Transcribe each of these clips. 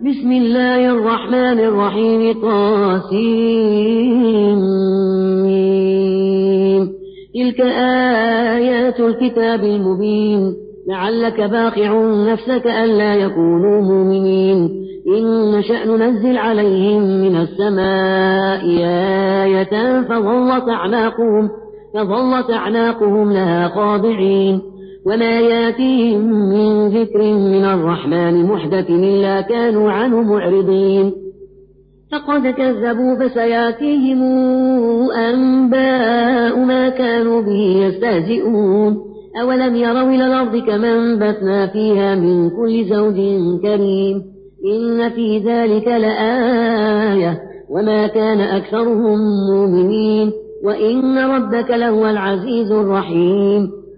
بسم الله الرحمن الرحيم. طاسين تلك آيات الكتاب المبين. لعلك باقع نفسك ألا يكونوا مؤمنين. إن نشأ ننزل عليهم من السماء آية فظلت أعناقهم فظلت أعناقهم لها خاضعين. وما ياتيهم من ذكر من الرحمن محدث إلا كانوا عنه معرضين فقد كذبوا فسياتيهم أنباء ما كانوا به يستهزئون أولم يروا إلى الأرض كما أنبتنا فيها من كل زوج كريم إن في ذلك لآية وما كان أكثرهم مؤمنين وإن ربك لهو العزيز الرحيم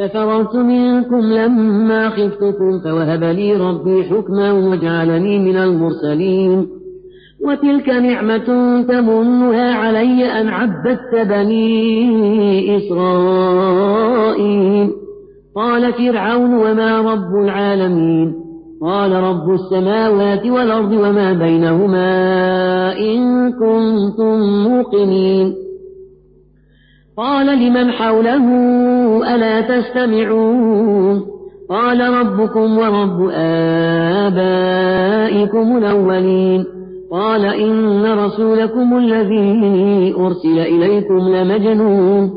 ففررت منكم لما خفتكم فوهب لي ربي حكما وجعلني من المرسلين وتلك نعمة تمنها علي أن عبدت بني إسرائيل. قال فرعون وما رب العالمين. قال رب السماوات والأرض وما بينهما إن كنتم موقنين. قال لمن حوله ألا تستمعون قال ربكم ورب آبائكم الأولين قال إن رسولكم الذي أرسل إليكم لمجنون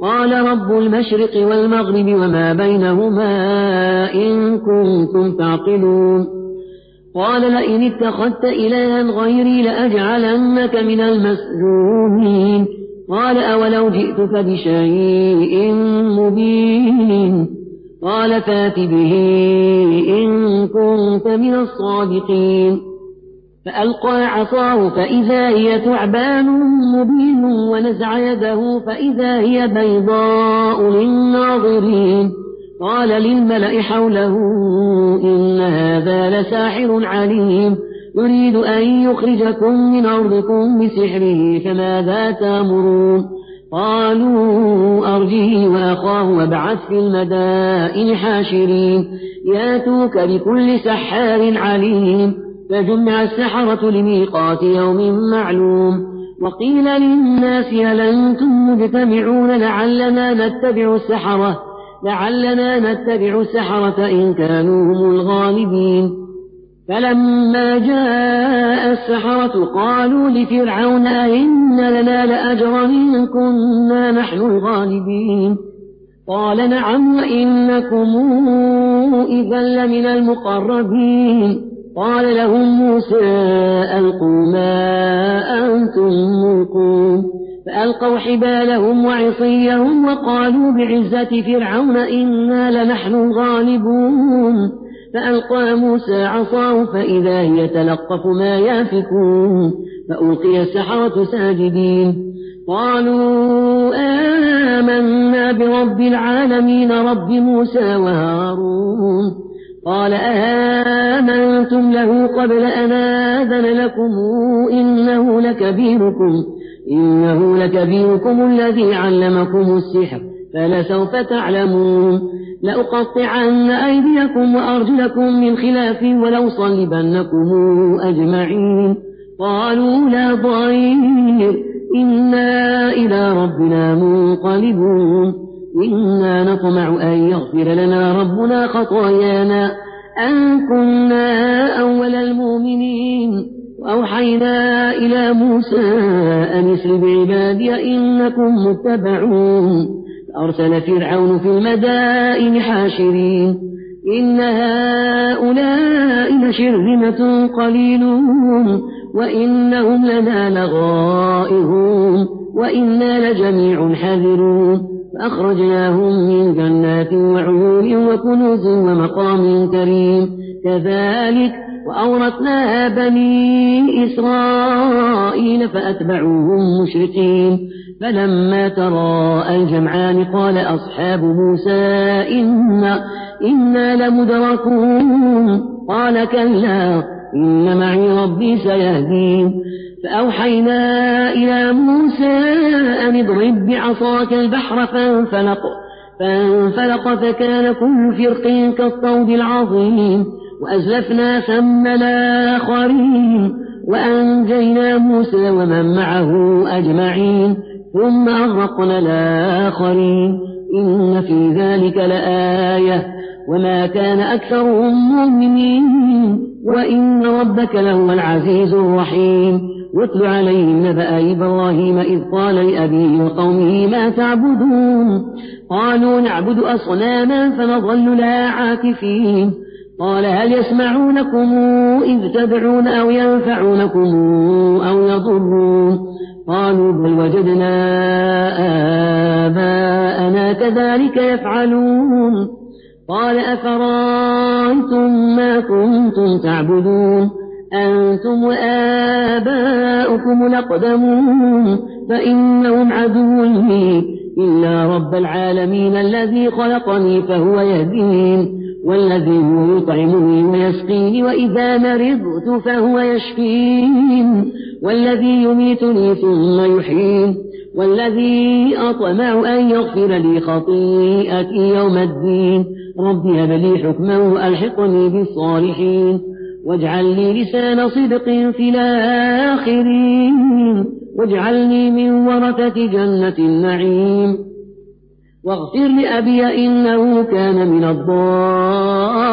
قال رب المشرق والمغرب وما بينهما إن كنتم تعقلون قال لئن اتخذت إلها غيري لأجعلنك من المسجونين قال أولو جئتك بشيء مبين؟ قال فات به إن كنت من الصادقين. فألقى عصاه فإذا هي ثعبان مبين ونزع يده فإذا هي بيضاء للناظرين. قال للملأ حوله إن هذا لساحر عليم. يريد أن يخرجكم من أرضكم بسحره فماذا تأمرون؟ قالوا أرجه وأخاه وابعث في المدائن حاشرين. ياتوك بكل سحار عليم فجمع السحرة لميقات يوم معلوم. وقيل للناس هل أنتم مجتمعون لعلنا نتبع السحرة؟ لعلنا نتبع السحرة إن كانوا هم الغالبين. فلما جاء السحرة قالوا لفرعون أئن لنا لأجرا إن كنا نحن الغالبين قال نعم وإنكم إذا لمن المقربين قال لهم موسى ألقوا ما أنتم ملقون فألقوا حبالهم وعصيهم وقالوا بعزة فرعون إنا لنحن الغالبون فألقى موسى عصاه فإذا هي تلقف ما يافكون فألقي السحرة ساجدين. قالوا آمنا برب العالمين رب موسى وهارون. قال آمنتم له قبل أن آذن لكم إنه لكبيركم إنه لكبيركم الذي علمكم السحر. فلسوف تعلمون. لأقطعن أيديكم وأرجلكم من خلاف ولأصلبنكم أجمعين. قالوا لا ضير إنا إلى ربنا منقلبون. إنا نطمع أن يغفر لنا ربنا خطايانا. أن كنا أول المؤمنين. وأوحينا إلى موسى أن اسر بعبادي إنكم متبعون. فأرسل فرعون في المدائن حاشرين. إن هؤلاء لشرذمة قليلون. وإنهم لنا لغائرون وإنا لجميع حذرون فأخرجناهم من جنات وعيون وكنوز ومقام كريم. كذلك وأورثناها بني إسرائيل فأتبعوهم مشرقين. فلما تراءى الجمعان قال أصحاب موسى إنا, إنا لمدركون. قال كلا إن معي ربي سيهدين. فأوحينا إلى موسى أن اضرب بعصاك البحر فانفلق فانفلق فكان كل فرق كالطود العظيم. وأزلفنا ثم الآخرين وأنجينا موسى ومن معه أجمعين ثم أغرقنا الآخرين إن في ذلك لآية وما كان أكثرهم مؤمنين وإن ربك لهو العزيز الرحيم واتل عليهم نبأ إبراهيم إذ قال لأبيه وقومه ما تعبدون؟ قالوا نعبد أصناما فنظل لها عاكفين قال هل يسمعونكم إذ تدعون أو ينفعونكم أو يضرون قالوا بل وجدنا آباءنا كذلك يفعلون قال أفرأيتم ما كنتم تعبدون أنتم وآباؤكم الأقدمون فإنهم عدو لي إلا رب العالمين الذي خلقني فهو يهدين والذي هو يطعمني ويسقيني وإذا مرضت فهو يشفين والذي يميتني ثم يحيين والذي أطمع أن يغفر لي خطيئتي يوم الدين رب هب لي حكما وألحقني بالصالحين واجعل لي لسان صدق في الآخرين واجعلني من ورثة جنة النعيم. واغفر لأبي إنه كان من الضالين.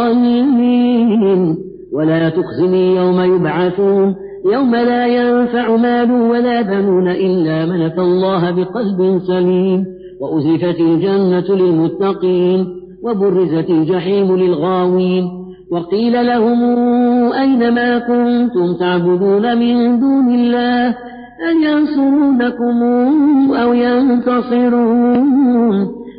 ولا تخزني يوم يبعثون يوم لا ينفع مال ولا بنون إلا من أتى الله بقلب سليم. وأزلفت الجنة للمتقين وبرزت الجحيم للغاوين. وقيل لهم أين ما كنتم تعبدون من دون الله؟ أن ينصرونكم أو ينتصرون؟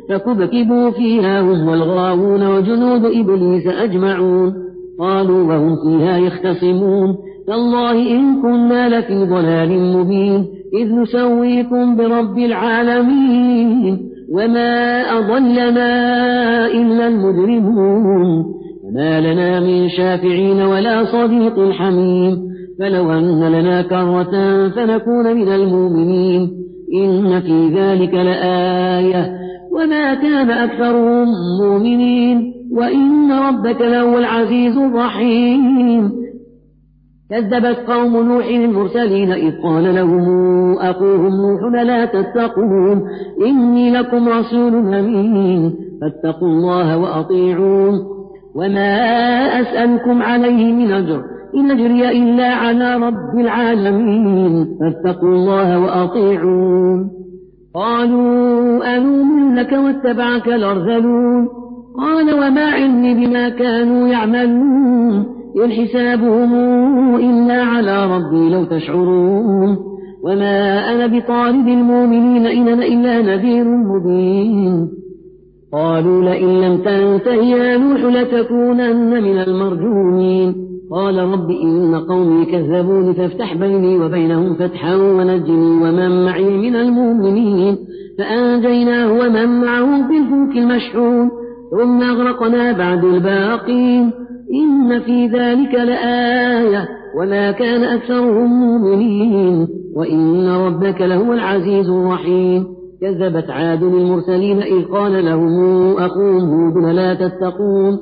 فكبكبوا فيها هم والغاوون وجنود إبليس أجمعون. قالوا وهم فيها يختصمون. تالله إن كنا لفي ضلال مبين إذ نسويكم برب العالمين. وما أضلنا إلا المجرمون. وما لنا من شافعين ولا صديق حميم فلو أن لنا كرة فنكون من المؤمنين إن في ذلك لآية وما كان أكثرهم مؤمنين وإن ربك لهو العزيز الرحيم كذبت قوم نوح المرسلين إذ قال لهم أخوهم نوح لا تتقون إني لكم رسول أمين فاتقوا الله وأطيعون وما أسألكم عليه من أجر إن أجري إلا على رب العالمين فاتقوا الله وأطيعون قالوا أنؤمن لك واتبعك الأرذلون قال وما علمي بما كانوا يعملون إن حسابهم إلا على ربي لو تشعرون وما أنا بطارد المؤمنين إن أنا إلا نذير مبين قالوا لئن لم تنته يا نوح لتكونن من المرجومين. قال رب إن قومي كذبون فافتح بيني وبينهم فتحا ونجني ومن معي من المؤمنين. فأنجيناه ومن معه في الفلك المشحون. ثم أغرقنا بعد الباقين. إن في ذلك لآية وما كان أكثرهم مؤمنين. وإن ربك لهو العزيز الرحيم. كذبت عاد المرسلين إذ قال لهم أخوهم هود لا تتقون؟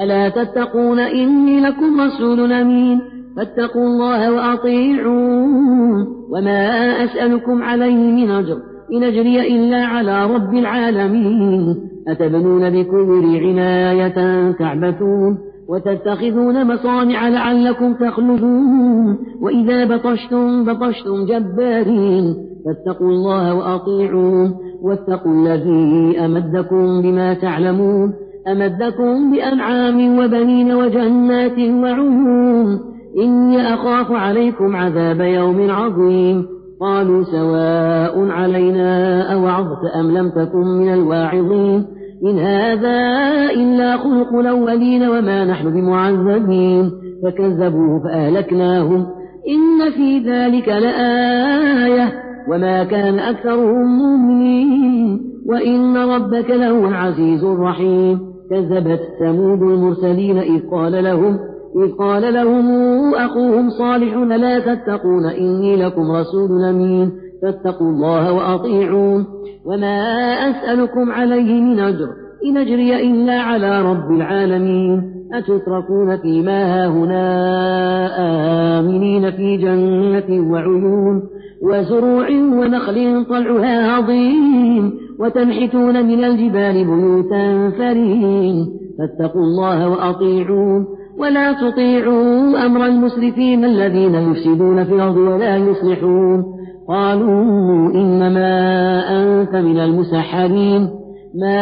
ألا تتقون؟ إني لكم رسول أمين فاتقوا الله وأطيعون وما أسألكم عليه من أجر إن أجري إلا على رب العالمين. أتبنون بكل عناية تعبثون وتتخذون مصانع لعلكم تخلدون. وإذا بطشتم بطشتم جبارين. فاتقوا الله وأطيعون واتقوا الذي أمدكم بما تعلمون. أمدكم بأنعام وبنين وجنات وعيون. إني أخاف عليكم عذاب يوم عظيم. قالوا سواء علينا أوعظت أم لم تكن من الواعظين. إن هذا إلا خلق الأولين وما نحن بمعذبين. فكذبوه فأهلكناهم. إن في ذلك لآية. وما كان أكثرهم مؤمنين. وإن ربك لهو العزيز الرحيم. كذبت ثمود المرسلين إذ قال لهم إذ قال لهم أخوهم صالح لا تتقون إني لكم رسول أمين. فاتقوا الله وأطيعون. وما أسألكم عليه من أجر إن أجري إلا على رب العالمين. أتتركون فيما هاهنا آمنين في جنة وعيون وزروع ونخل طلعها عظيم وتنحتون من الجبال بيوتا فرين فاتقوا الله وأطيعون. ولا تطيعوا أمر المسرفين الذين يفسدون في الأرض ولا يصلحون. قالوا إنما أنت من المسحرين. ما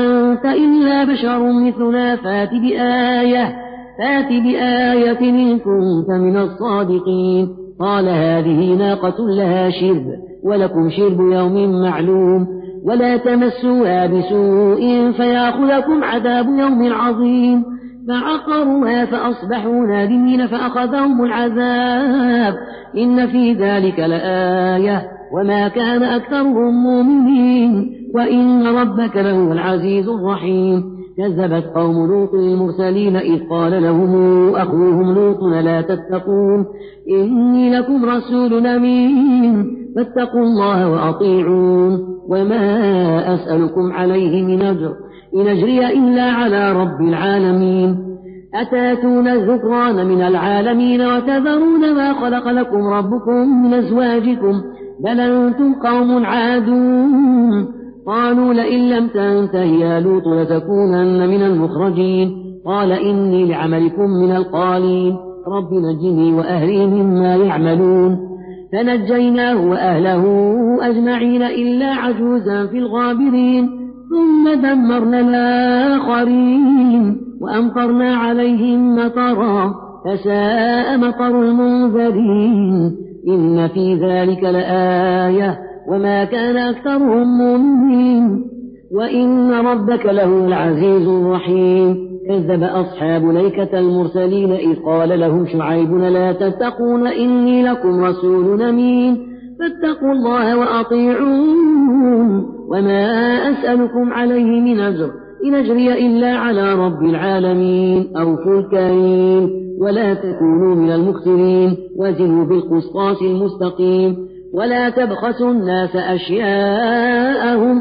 أنت إلا بشر مثلنا فات بآية فات بآية إن كنت من الصادقين. قال هذه ناقة لها شرب ولكم شرب يوم معلوم. ولا تمسوها بسوء فيأخذكم عذاب يوم عظيم. فعقروها فأصبحوا نادمين فأخذهم العذاب. إن في ذلك لآية. وما كان أكثرهم مؤمنين. وإن ربك لهو العزيز الرحيم. كذبت قوم لوط المرسلين إذ قال لهم أخوهم لوط لا تتقون. إني لكم رسول أمين. فاتقوا الله وأطيعون. وما أسألكم عليه من أجر. إن أجري إلا على رب العالمين. أتاتون الذكران من العالمين وتذرون ما خلق لكم ربكم من أزواجكم بل أنتم قوم عادون. قالوا لئن لم تنته يا لوط لتكونن من المخرجين. قال إني لعملكم من القالين. رب نجني وأهلي مما يعملون. فنجيناه وأهله أجمعين إلا عجوزا في الغابرين. ثم دمرنا الآخرين وأمطرنا عليهم مطرا فساء مطر المنذرين إن في ذلك لآية وما كان أكثرهم مؤمنين وإن ربك له العزيز الرحيم كذب أصحاب ليكة المرسلين إذ قال لهم شعيب لا تتقون إني لكم رسول أمين فاتقوا الله وأطيعون. وما أسألكم عليه من أجر إن أجري إلا على رب العالمين أوفوا الكريم ولا تكونوا من المخسرين. وزنوا بالقسطاس المستقيم. ولا تبخسوا الناس أشياءهم.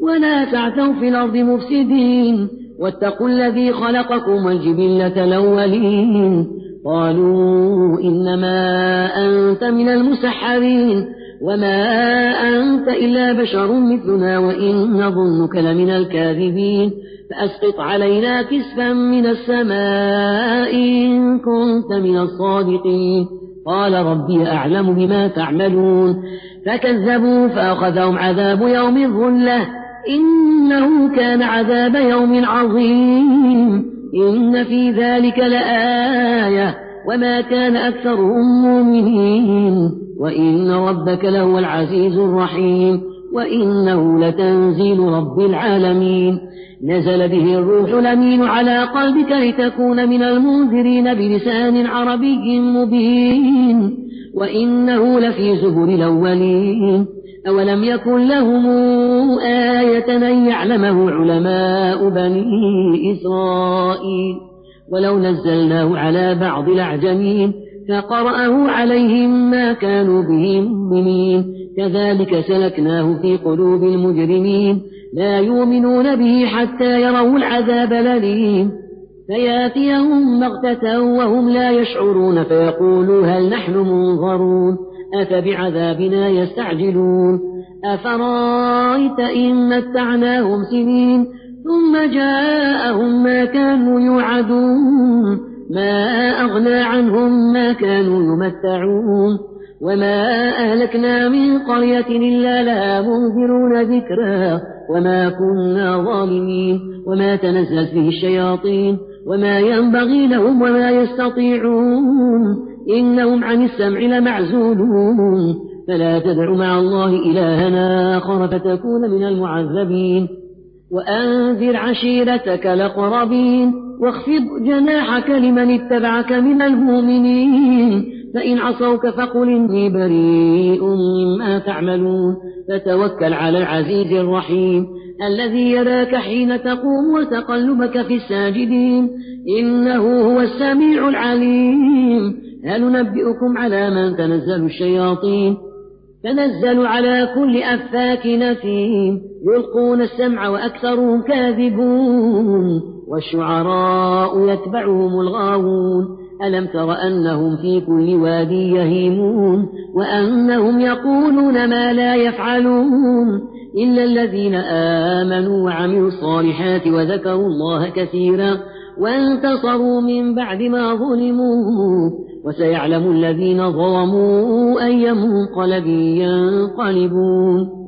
ولا تعثوا في الأرض مفسدين. واتقوا الذي خلقكم والجبلة الأولين. قالوا إنما أنت من المسحرين وما أنت إلا بشر مثلنا وإن نظنك لمن الكاذبين فأسقط علينا كسفا من السماء إن كنت من الصادقين قال ربي أعلم بما تعملون فكذبوا فأخذهم عذاب يوم الظلة إنه كان عذاب يوم عظيم إن في ذلك لآية وما كان أكثرهم مؤمنين وإن ربك لهو العزيز الرحيم وإنه لتنزيل رب العالمين نزل به الروح الأمين على قلبك لتكون من المنذرين بلسان عربي مبين وإنه لفي زبر الأولين أولم يكن لهم آية أن يعلمه علماء بني إسرائيل ولو نزلناه على بعض الأعجمين فقرأه عليهم ما كانوا به مؤمنين كذلك سلكناه في قلوب المجرمين لا يؤمنون به حتى يروا العذاب الأليم فياتيهم بغتة وهم لا يشعرون فيقولوا هل نحن منظرون أفبعذابنا يستعجلون أفرايت إن متعناهم سنين ثم جاءهم ما كانوا يوعدون ما أغنى عنهم ما كانوا يمتعون وما أهلكنا من قرية إلا لها منذرون ذكرا وما كنا ظالمين وما تنزلت به الشياطين وما ينبغي لهم وما يستطيعون إنهم عن السمع لمعزولون. فلا تدع مع الله إلهنا آخر فتكون من المعذبين. وأنذر عشيرتك الأقربين. واخفض جناحك لمن اتبعك من المؤمنين. فإن عصوك فقل إني بريء مما تعملون. فتوكل على العزيز الرحيم. الذي يراك حين تقوم وتقلبك في الساجدين. إنه هو السميع العليم. هل ننبئكم على من تنزل الشياطين. تنزل على كل أفاك نثيم يلقون السمع وأكثرهم كاذبون. والشعراء يتبعهم الغاوون. ألم تر أنهم في كل وادي يهيمون؟ وأنهم يقولون ما لا يفعلون. إلا الذين آمنوا وعملوا الصالحات وذكروا الله كثيرا. وانتصروا من بعد ما ظلموا وسيعلم الذين ظلموا أي منقلب ينقلبون